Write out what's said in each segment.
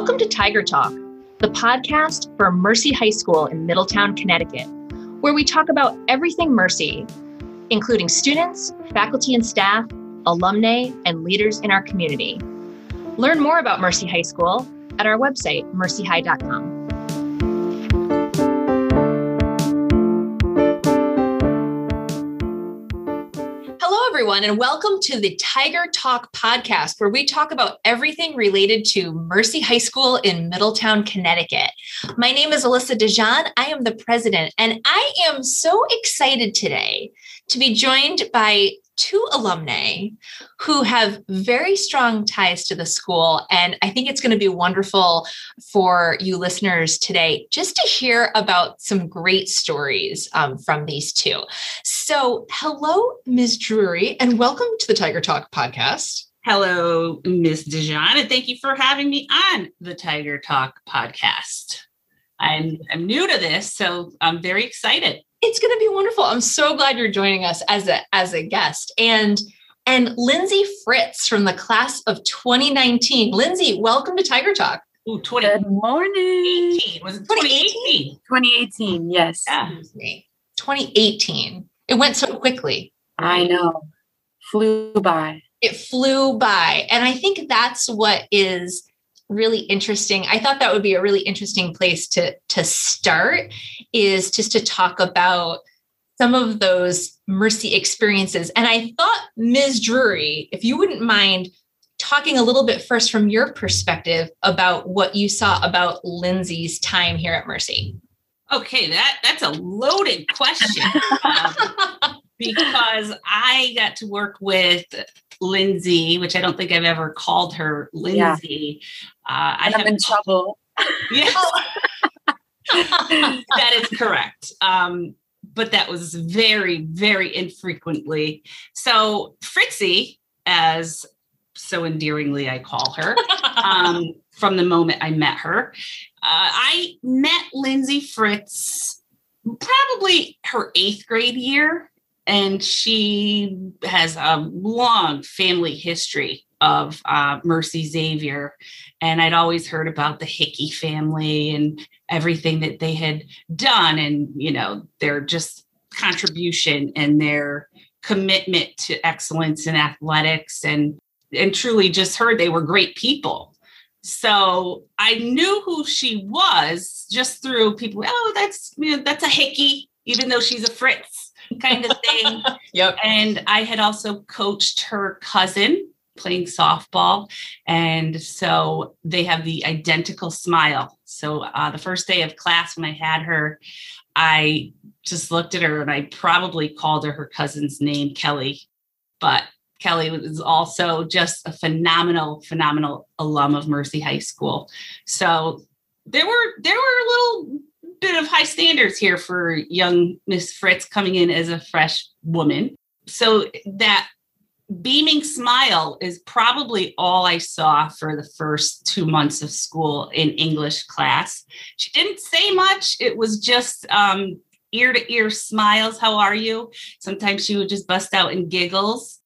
Welcome to Tiger Talk, the podcast for Mercy High School in Middletown, Connecticut, where we talk about everything Mercy, including students, faculty and staff, alumni, and leaders in our community. Learn more about Mercy High School at our website, mercyhigh.com. everyone, and welcome to the Tiger Talk podcast, where we talk about everything related to Mercy High School in Middletown, Connecticut. My name is Alyssa DeJohn. I am the president, and I am so excited today to be joined by two alumni who have very strong ties to the school. And I think it's going to be wonderful for you listeners today just to hear about some great stories um, from these two. So, hello, Ms. Drury, and welcome to the Tiger Talk podcast. Hello, Ms. DeJohn, and thank you for having me on the Tiger Talk podcast. I'm, I'm new to this, so I'm very excited it's going to be wonderful. I'm so glad you're joining us as a as a guest. And and Lindsay Fritz from the class of 2019. Lindsay, welcome to Tiger Talk. Ooh, 20, Good morning. 18. Was it 2018? 2018, yes. Yeah. 2018. It went so quickly. I know. Flew by. It flew by. And I think that's what is really interesting. I thought that would be a really interesting place to to start is just to talk about some of those mercy experiences. And i thought ms. Drury if you wouldn't mind talking a little bit first from your perspective about what you saw about lindsay's time here at mercy. Okay that that's a loaded question um, because i got to work with Lindsay, which I don't think I've ever called her Lindsay. Yeah. Uh, I have in trouble. Yes. that is correct. Um, but that was very, very infrequently. So Fritzy, as so endearingly I call her, um, from the moment I met her, uh, I met Lindsay Fritz probably her eighth grade year and she has a long family history of uh, Mercy Xavier. And I'd always heard about the Hickey family and everything that they had done, and you know their just contribution and their commitment to excellence in athletics, and and truly just heard they were great people. So I knew who she was just through people. Oh, that's you know, that's a Hickey, even though she's a Fritz kind of thing. yep. And I had also coached her cousin playing softball. And so they have the identical smile. So uh, the first day of class, when I had her, I just looked at her and I probably called her her cousin's name, Kelly. But Kelly was also just a phenomenal, phenomenal alum of Mercy High School. So there were there were little bit of high standards here for young Miss Fritz coming in as a fresh woman. So that beaming smile is probably all I saw for the first two months of school in English class. She didn't say much. It was just um, ear to ear smiles. How are you? Sometimes she would just bust out in giggles.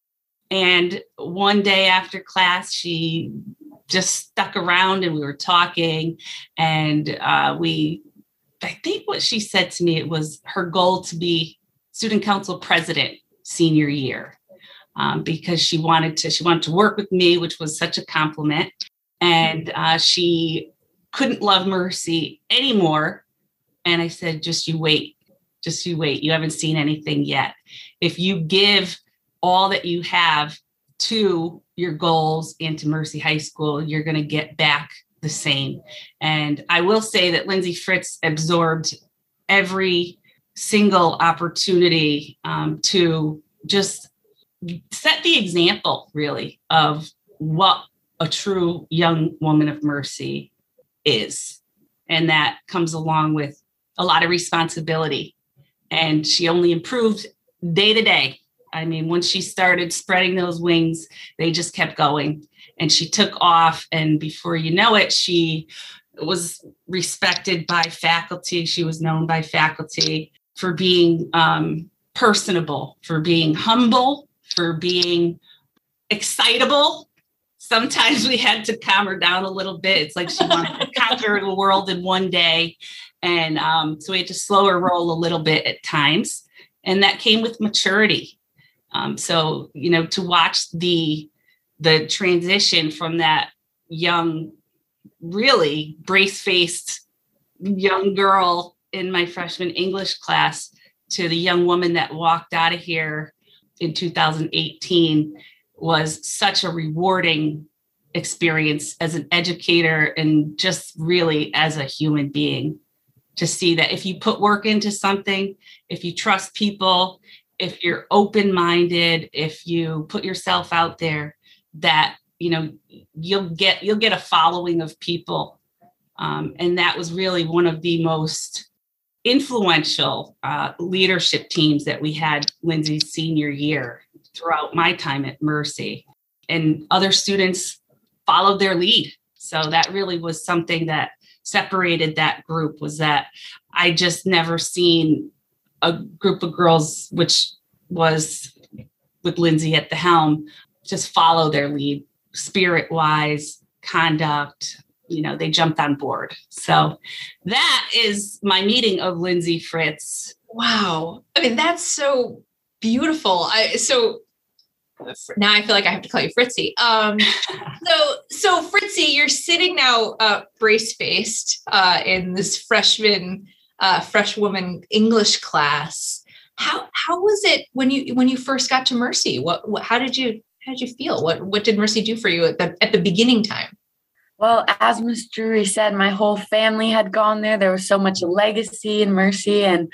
And one day after class, she just stuck around and we were talking and uh, we I think what she said to me it was her goal to be student council president senior year um, because she wanted to she wanted to work with me, which was such a compliment, and uh, she couldn't love Mercy anymore. And I said, just you wait, just you wait. You haven't seen anything yet. If you give all that you have to your goals into Mercy High School, you're going to get back the same. And I will say that Lindsay Fritz absorbed every single opportunity um, to just set the example, really, of what a true young woman of mercy is. And that comes along with a lot of responsibility. And she only improved day to day. I mean, once she started spreading those wings, they just kept going and she took off and before you know it she was respected by faculty she was known by faculty for being um, personable for being humble for being excitable sometimes we had to calm her down a little bit. It's like she wanted to conquer the world in one day. And um, so we had to slow her roll a little bit at times. And that came with maturity. Um, so, you know, to watch the the transition from that young, really brace-faced young girl in my freshman English class to the young woman that walked out of here in 2018 was such a rewarding experience as an educator and just really as a human being to see that if you put work into something, if you trust people, if you're open minded, if you put yourself out there, that you know you'll get you'll get a following of people, um, and that was really one of the most influential uh, leadership teams that we had Lindsay's senior year throughout my time at Mercy. And other students followed their lead. So that really was something that separated that group was that I just never seen a group of girls, which was with Lindsay at the helm, just follow their lead spirit wise, conduct, you know, they jumped on board. So that is my meeting of Lindsay Fritz. Wow. I mean, that's so beautiful. I so now I feel like I have to call you Fritzy. Um, so, so Fritzy, you're sitting now uh, brace faced uh, in this freshman, uh, fresh woman English class. How how was it when you when you first got to Mercy? What, what how did you how did you feel? What what did Mercy do for you at the at the beginning time? Well, as Miss Drury said, my whole family had gone there. There was so much legacy and mercy, and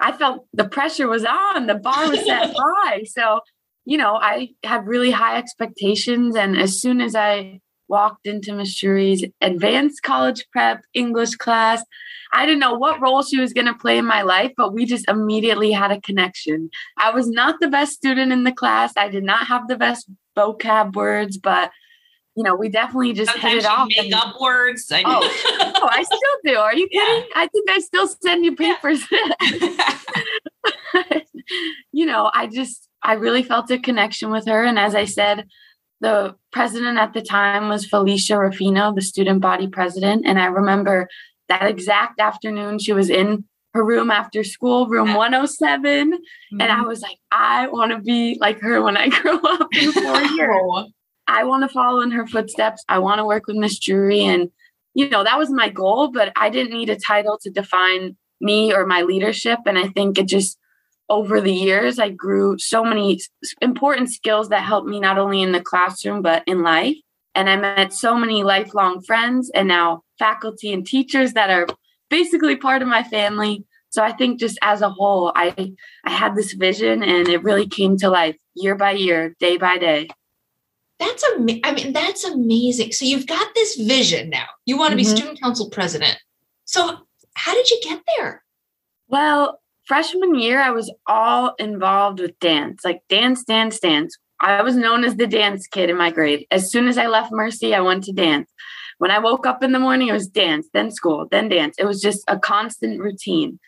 I felt the pressure was on. The bar was set high. So you know, I had really high expectations. And as soon as I walked into Miss Drury's advanced college prep English class, I didn't know what role she was going to play in my life, but we just immediately had a connection. I was not the best student in the class. I did not have the best vocab words, but you know, we definitely just Sometimes hit it off. Make up words. I oh, oh, I still do. Are you kidding? Yeah. I think I still send you papers. You know, I just I really felt a connection with her. And as I said, the president at the time was Felicia Rufino, the student body president. And I remember that exact afternoon she was in her room after school, room 107. Mm-hmm. And I mm-hmm. was like, I want to be like her when I grow up in four years. I want to follow in her footsteps. I want to work with Miss Drury. And, you know, that was my goal, but I didn't need a title to define me or my leadership. And I think it just over the years, I grew so many important skills that helped me not only in the classroom, but in life. And I met so many lifelong friends and now faculty and teachers that are basically part of my family. So I think just as a whole, I I had this vision and it really came to life year by year, day by day. That's am- I mean, that's amazing. So you've got this vision now. You want to mm-hmm. be student council president. So how did you get there? Well, freshman year, I was all involved with dance, like dance, dance, dance. I was known as the dance kid in my grade. As soon as I left Mercy, I went to dance. When I woke up in the morning, it was dance, then school, then dance. It was just a constant routine.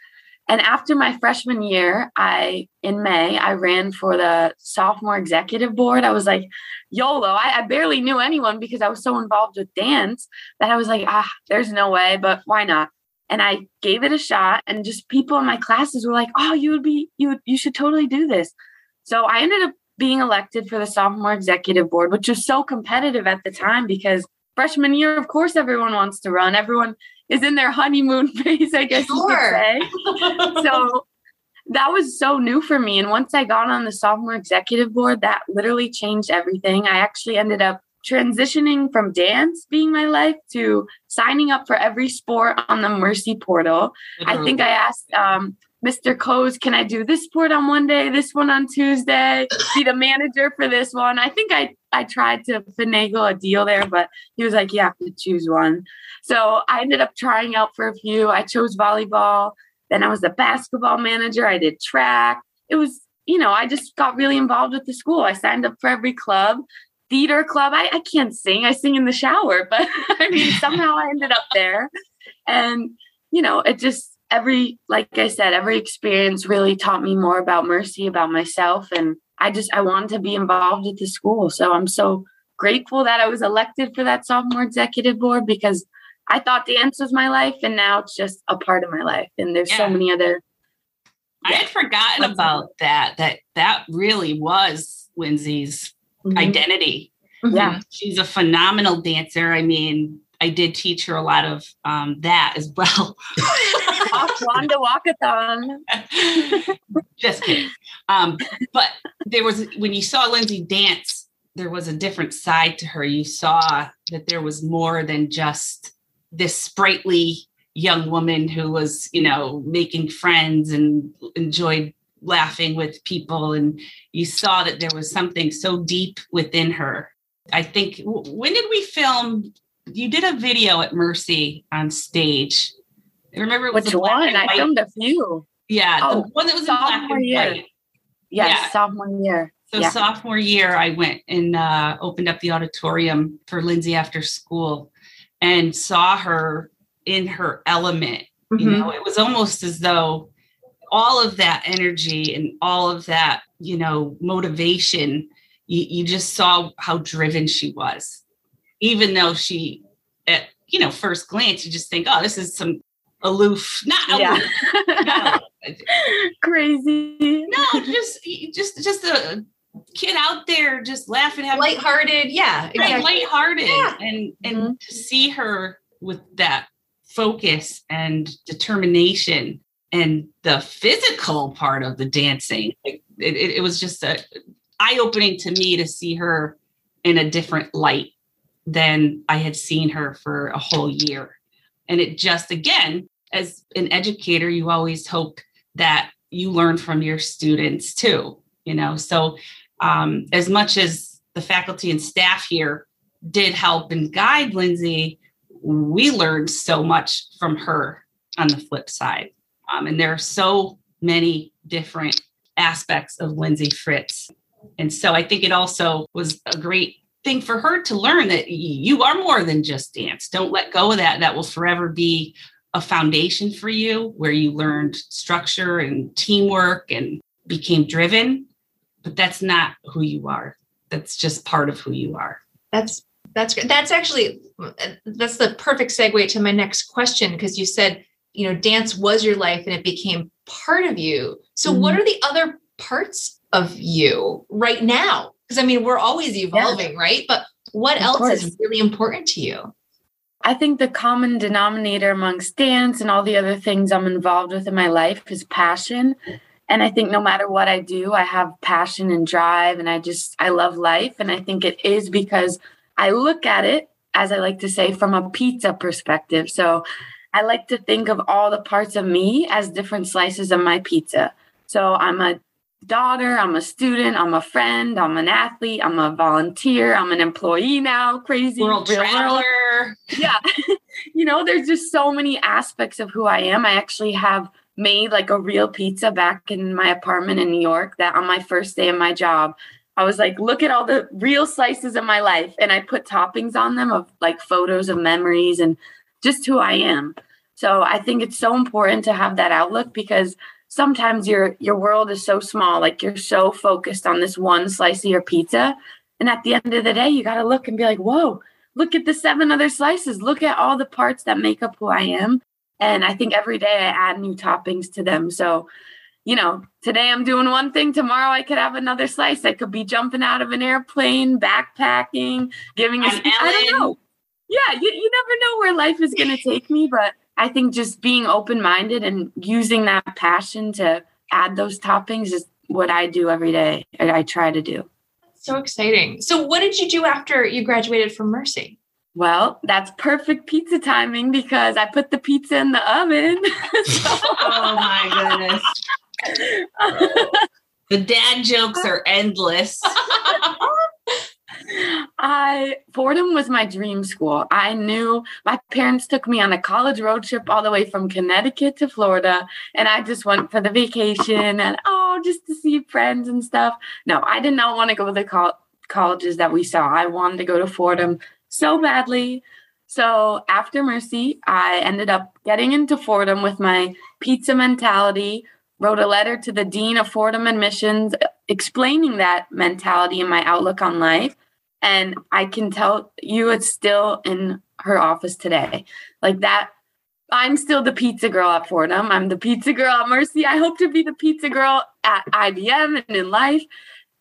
And after my freshman year, I in May, I ran for the sophomore executive board. I was like, YOLO. I, I, barely knew anyone because I was so involved with dance that I was like, ah, there's no way, but why not? And I gave it a shot and just people in my classes were like, "Oh, you would be you would you should totally do this." So I ended up being elected for the sophomore executive board, which was so competitive at the time because freshman year, of course, everyone wants to run. Everyone is in their honeymoon phase, I guess sure. you could say. so that was so new for me. And once I got on the sophomore executive board, that literally changed everything. I actually ended up transitioning from dance being my life to signing up for every sport on the Mercy portal. Mm-hmm. I think I asked um, Mr. Coase, can I do this sport on one day, this one on Tuesday, be the manager for this one? I think I, I tried to finagle a deal there, but he was like, you have to choose one. So I ended up trying out for a few. I chose volleyball. Then I was the basketball manager. I did track. It was you know, I just got really involved with the school. I signed up for every club theater club. I, I can't sing. I sing in the shower, but I mean, somehow I ended up there. And, you know, it just, every, like I said, every experience really taught me more about mercy, about myself. And I just, I wanted to be involved at the school. So I'm so grateful that I was elected for that sophomore executive board because I thought dance was my life and now it's just a part of my life. And there's yeah. so many other. I had forgotten about that, that that really was Lindsay's mm-hmm. identity. Mm-hmm. Yeah. She's a phenomenal dancer. I mean, I did teach her a lot of um, that as well. Wanda Walkathon. Just kidding. Um, but there was when you saw Lindsay dance, there was a different side to her. You saw that there was more than just this sprightly young woman who was, you know, making friends and enjoyed laughing with people. And you saw that there was something so deep within her. I think, when did we film? You did a video at Mercy on stage. I remember it was Which one? I filmed a few. Yeah, oh, the one that was sophomore in black and year. white. Yes, yeah. sophomore year. So yeah. sophomore year, I went and uh, opened up the auditorium for Lindsay after school, and saw her in her element. Mm-hmm. You know, it was almost as though all of that energy and all of that, you know, motivation, you, you just saw how driven she was. Even though she, at you know, first glance, you just think, oh, this is some aloof, not aloof, yeah. no. crazy. No, just just just a kid out there just laughing, having lighthearted. Yeah, exactly. lighthearted, yeah. and and mm-hmm. to see her with that focus and determination and the physical part of the dancing, it, it, it was just a eye opening to me to see her in a different light than I had seen her for a whole year. And it just again, as an educator, you always hope that you learn from your students too. You know, so um, as much as the faculty and staff here did help and guide Lindsay, we learned so much from her on the flip side. Um, and there are so many different aspects of Lindsay Fritz. And so I think it also was a great thing for her to learn that you are more than just dance. Don't let go of that. That will forever be a foundation for you where you learned structure and teamwork and became driven but that's not who you are that's just part of who you are that's that's that's actually that's the perfect segue to my next question because you said you know dance was your life and it became part of you so mm-hmm. what are the other parts of you right now because i mean we're always evolving yeah. right but what of else course. is really important to you I think the common denominator amongst dance and all the other things I'm involved with in my life is passion. And I think no matter what I do, I have passion and drive, and I just, I love life. And I think it is because I look at it, as I like to say, from a pizza perspective. So I like to think of all the parts of me as different slices of my pizza. So I'm a daughter, I'm a student, I'm a friend, I'm an athlete, I'm a volunteer, I'm an employee now, crazy world traveler. Yeah. you know, there's just so many aspects of who I am. I actually have made like a real pizza back in my apartment in New York that on my first day of my job, I was like, look at all the real slices of my life. And I put toppings on them of like photos of memories and just who I am. So I think it's so important to have that outlook because sometimes your your world is so small like you're so focused on this one slice of your pizza. And at the end of the day you got to look and be like whoa look at the seven other slices. Look at all the parts that make up who i am. And i think every day i add new toppings to them. So you know today i'm doing one thing tomorrow i could have another slice. I could be jumping out of an airplane backpacking giving a speech. I don't know yeah you, you never know where life is going to take me but I think just being open minded and using that passion to add those toppings is what I do every day. I, I try to do. So exciting. So, what did you do after you graduated from Mercy? Well, that's perfect pizza timing because I put the pizza in the oven. oh my goodness. the dad jokes are endless. I Fordham was my dream school. I knew my parents took me on a college road trip all the way from Connecticut to Florida, and I just went for the vacation and oh, just to see friends and stuff. No, I did not want to go to the col- colleges that we saw. I wanted to go to Fordham so badly. So after Mercy, I ended up getting into Fordham with my pizza mentality, wrote a letter to the dean of Fordham admissions explaining that mentality and my outlook on life And I can tell you it's still in her office today. Like that, I'm still the pizza girl at Fordham. I'm the pizza girl at Mercy. I hope to be the pizza girl at IBM and in life.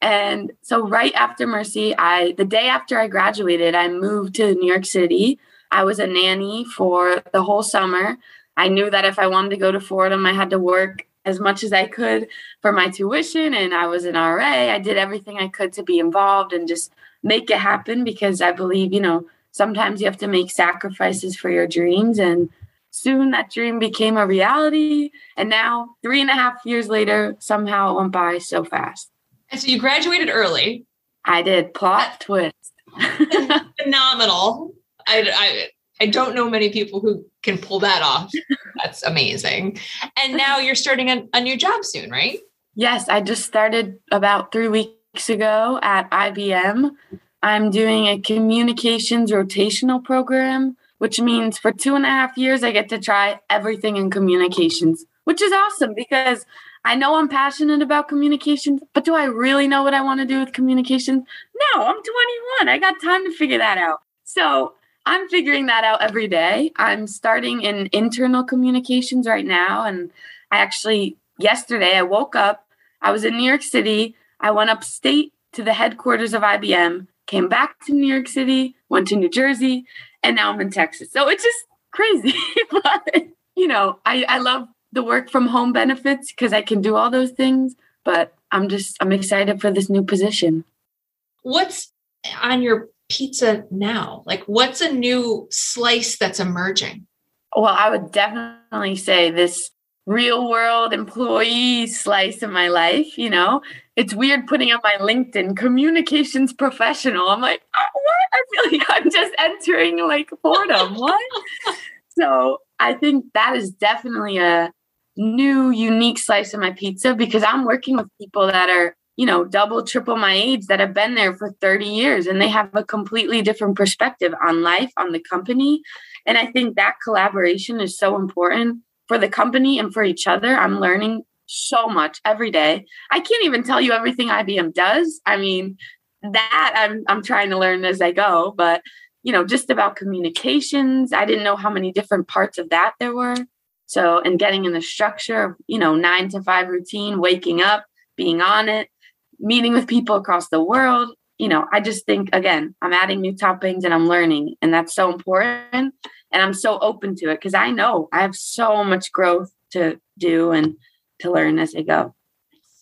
And so right after Mercy, I the day after I graduated, I moved to New York City. I was a nanny for the whole summer. I knew that if I wanted to go to Fordham, I had to work as much as I could for my tuition and I was an RA. I did everything I could to be involved and just make it happen because I believe, you know, sometimes you have to make sacrifices for your dreams. And soon that dream became a reality. And now, three and a half years later, somehow it went by so fast. And so you graduated early. I did. Plot twist. Phenomenal. I, I, I don't know many people who can pull that off. That's amazing. And now you're starting a, a new job soon, right? Yes, I just started about three weeks ago at IBM. I'm doing a communications rotational program, which means for two and a half years, I get to try everything in communications, which is awesome because I know I'm passionate about communications, but do I really know what I want to do with communications? No, I'm 21. I got time to figure that out. So I'm figuring that out every day. I'm starting in internal communications right now. And I actually, yesterday, I woke up, I was in New York City. I went upstate to the headquarters of IBM, came back to New York City, went to New Jersey, and now I'm in Texas. So it's just crazy. but, you know, I, I love the work from home benefits because I can do all those things. But I'm just I'm excited for this new position. What's on your pizza now? Like what's a new slice that's emerging? Well, I would definitely say this real world employee slice of my life, you know. It's weird putting on my LinkedIn communications professional. I'm like, oh, what? I feel like I'm just entering like Fordham. what? so I think that is definitely a new, unique slice of my pizza because I'm working with people that are, you know, double, triple my age that have been there for 30 years and they have a completely different perspective on life, on the company. And I think that collaboration is so important for the company and for each other. I'm learning so much every day. I can't even tell you everything IBM does. I mean, that I'm I'm trying to learn as I go, but you know, just about communications. I didn't know how many different parts of that there were. So, and getting in the structure of, you know, nine to five routine, waking up, being on it, meeting with people across the world. You know, I just think, again, I'm adding new toppings and I'm learning. And that's so important. And I'm so open to it because I know I have so much growth to do and to learn as I go.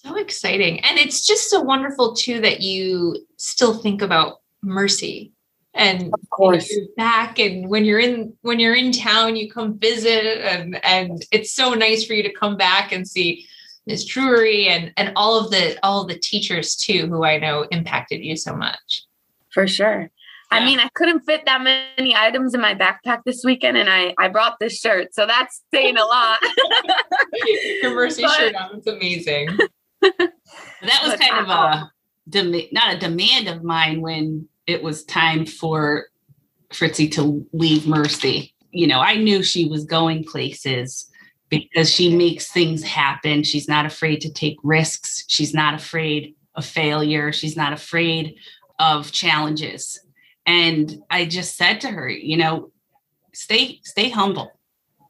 So exciting. And it's just so wonderful, too, that you still think about mercy and of course you're back and when you're in when you're in town you come visit and and it's so nice for you to come back and see Ms. Drury and and all of the all of the teachers too who I know impacted you so much. For sure. I mean, I couldn't fit that many items in my backpack this weekend, and I I brought this shirt, so that's saying a lot. Your Mercy but, shirt on, it's amazing. that was kind of uh, a dem- not a demand of mine when it was time for Fritzy to leave Mercy. You know, I knew she was going places because she makes things happen. She's not afraid to take risks. She's not afraid of failure. She's not afraid of challenges. And I just said to her, you know, stay stay humble.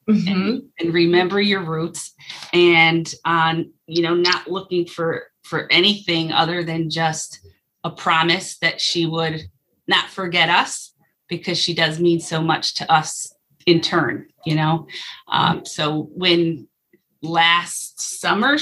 Mm-hmm. And, and, remember your roots and on you know not looking for for anything other than just a promise that she would not forget us because she does mean so much to us in turn, you know. Um, so when last summer,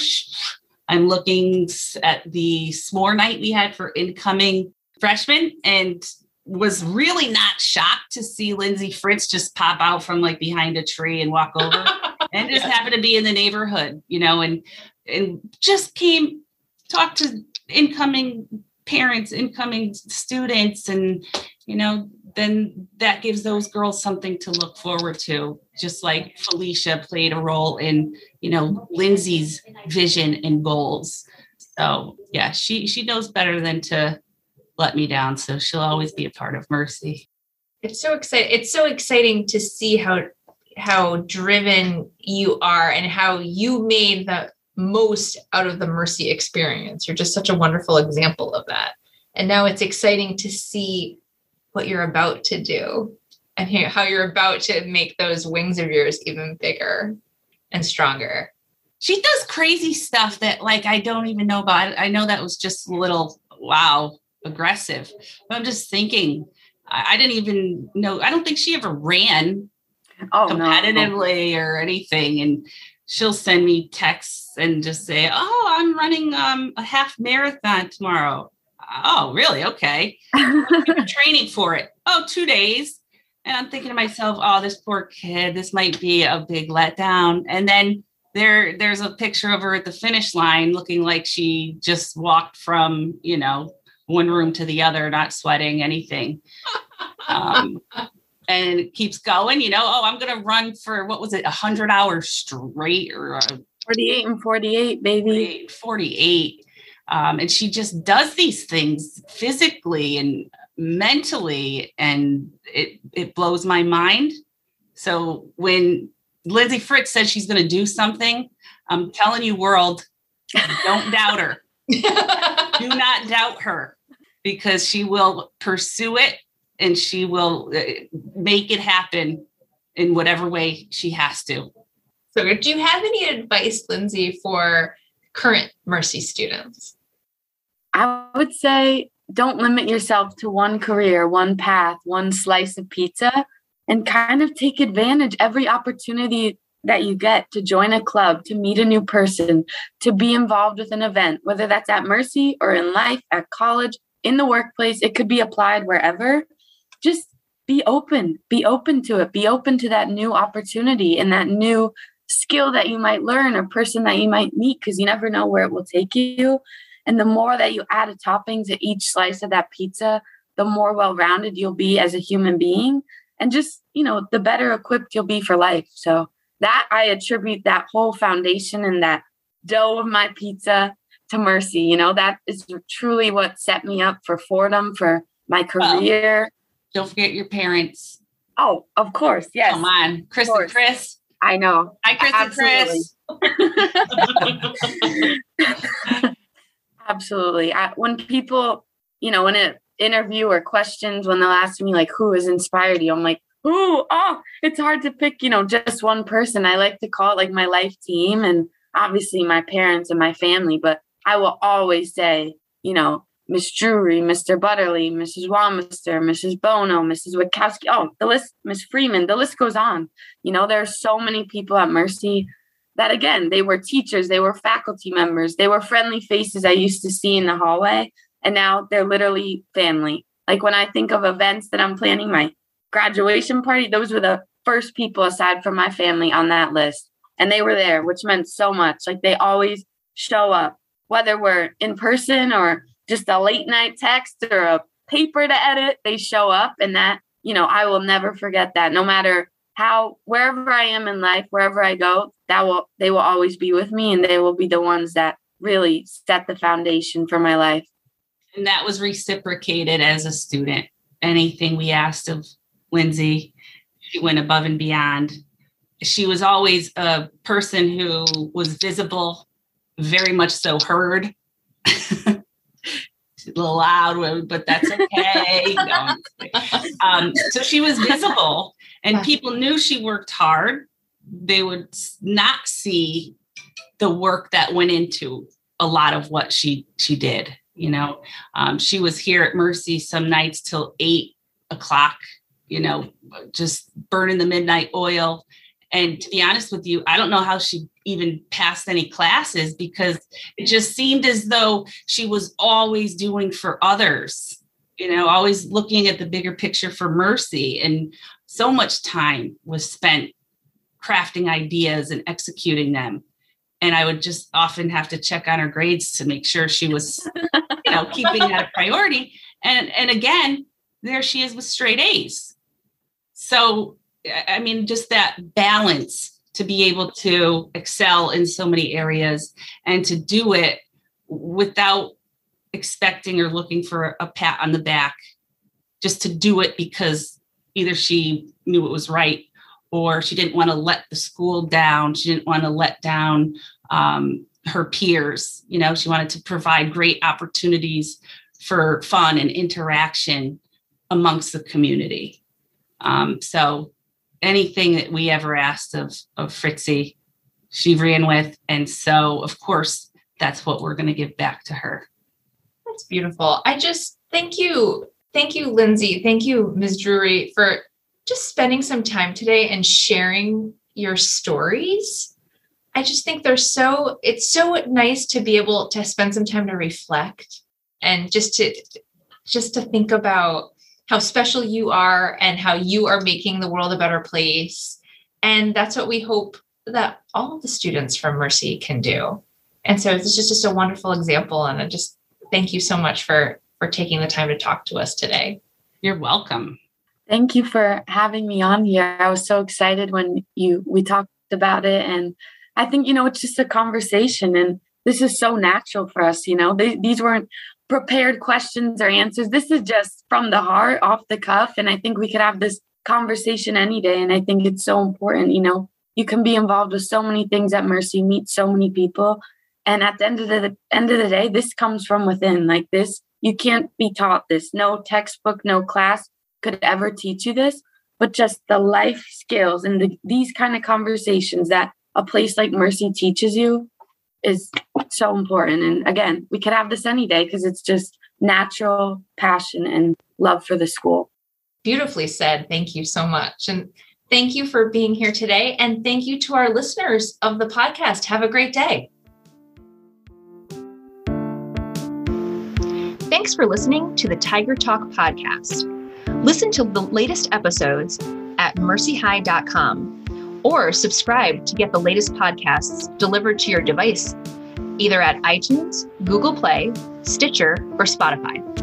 I'm looking at the s'more night we had for incoming freshmen and was really not shocked to see Lindsay Fritz just pop out from like behind a tree and walk over and just happened to be in the neighborhood, you know, and and just came talk to incoming parents, incoming students, and you know, then that gives those girls something to look forward to. Just like Felicia played a role in, you know, Lindsay's vision and goals. So yeah, she she knows better than to let me down. So she'll always be a part of Mercy. It's so exciting. It's so exciting to see how how driven you are and how you made the most out of the mercy experience. You're just such a wonderful example of that. And now it's exciting to see what you're about to do and how you're about to make those wings of yours even bigger and stronger. She does crazy stuff that like I don't even know about. I know that was just a little wow, aggressive. But I'm just thinking, I, I didn't even know. I don't think she ever ran oh, competitively no. or anything. And she'll send me texts and just say, "Oh, I'm running um, a half marathon tomorrow." Oh, really? Okay. training for it. Oh, two days. And I'm thinking to myself, "Oh, this poor kid. This might be a big letdown." And then there, there's a picture of her at the finish line, looking like she just walked from, you know, one room to the other, not sweating anything. Um, and keeps going, you know, oh, I'm going to run for what was it, 100 hours straight or uh, 48 and 48, baby. 48. 48. Um, and she just does these things physically and mentally, and it, it blows my mind. So when Lindsay Fritz says she's going to do something, I'm telling you, world, don't doubt her. do not doubt her because she will pursue it and she will uh, make it happen in whatever way she has to. So, do you have any advice, Lindsay, for current Mercy students? I would say don't limit yourself to one career, one path, one slice of pizza, and kind of take advantage every opportunity that you get to join a club, to meet a new person, to be involved with an event, whether that's at Mercy or in life, at college, in the workplace, it could be applied wherever. Just be open, be open to it, be open to that new opportunity and that new skill that you might learn or person that you might meet because you never know where it will take you. And the more that you add a topping to each slice of that pizza, the more well rounded you'll be as a human being. And just, you know, the better equipped you'll be for life. So that I attribute that whole foundation and that dough of my pizza to Mercy. You know, that is truly what set me up for Fordham, for my career. Well, don't forget your parents. Oh, of course. Yes. Come on. Chris and Chris. I know. Hi, Chris Absolutely. and Chris. Absolutely. I, when people, you know, when an interview or questions, when they'll ask me, like, who has inspired you? I'm like, Ooh, oh, it's hard to pick, you know, just one person. I like to call it like my life team and obviously my parents and my family, but I will always say, you know, Miss Drury, Mr. Butterly, Mrs. Wamister, Mrs. Bono, Mrs. Witkowski. Oh, the list, Miss Freeman, the list goes on. You know, there are so many people at Mercy that, again, they were teachers, they were faculty members, they were friendly faces I used to see in the hallway. And now they're literally family. Like when I think of events that I'm planning, my graduation party, those were the first people aside from my family on that list. And they were there, which meant so much. Like they always show up, whether we're in person or just a late night text or a paper to edit, they show up. And that, you know, I will never forget that. No matter how, wherever I am in life, wherever I go, that will, they will always be with me and they will be the ones that really set the foundation for my life. And that was reciprocated as a student. Anything we asked of Lindsay, she went above and beyond. She was always a person who was visible, very much so heard. a little loud, but that's okay. no, um, so she was visible, and people knew she worked hard. They would not see the work that went into a lot of what she she did. You know, um, she was here at Mercy some nights till eight o'clock. You know, just burning the midnight oil. And to be honest with you, I don't know how she even passed any classes because it just seemed as though she was always doing for others, you know, always looking at the bigger picture for mercy. And so much time was spent crafting ideas and executing them. And I would just often have to check on her grades to make sure she was, you know, keeping that a priority. And and again, there she is with straight A's. So I mean, just that balance to be able to excel in so many areas and to do it without expecting or looking for a pat on the back, just to do it because either she knew it was right or she didn't want to let the school down. She didn't want to let down um, her peers. You know, she wanted to provide great opportunities for fun and interaction amongst the community. Um, so anything that we ever asked of of Fritzy, she ran with, and so of course that's what we're going to give back to her. That's beautiful. I just thank you, thank you, Lindsay, thank you, Ms. Drury, for just spending some time today and sharing your stories. I just think they're so it's so nice to be able to spend some time to reflect and just to just to think about how special you are and how you are making the world a better place. And that's what we hope that all of the students from Mercy can do. And so this is just a wonderful example. And I just thank you so much for for taking the time to talk to us today. You're welcome. Thank you for having me on here. I was so excited when you we talked about it and I think you know it's just a conversation and this is so natural for us, you know. They, these weren't prepared questions or answers. This is just from the heart, off the cuff. And I think we could have this conversation any day. And I think it's so important. You know, you can be involved with so many things at Mercy, meet so many people. And at the end of the end of the day, this comes from within. Like this, you can't be taught this. No textbook, no class could ever teach you this. But just the life skills and the, these kind of conversations that a place like Mercy teaches you is so important. And again, we could have this any day because it's just natural passion and love for the school. Beautifully said. Thank you so much. And thank you for being here today. And thank you to our listeners of the podcast. Have a great day. Thanks for listening to the Tiger Talk podcast. Listen to the latest episodes at mercyhigh.com or subscribe to get the latest podcasts delivered to your device, either at iTunes, Google Play, Stitcher, or Spotify.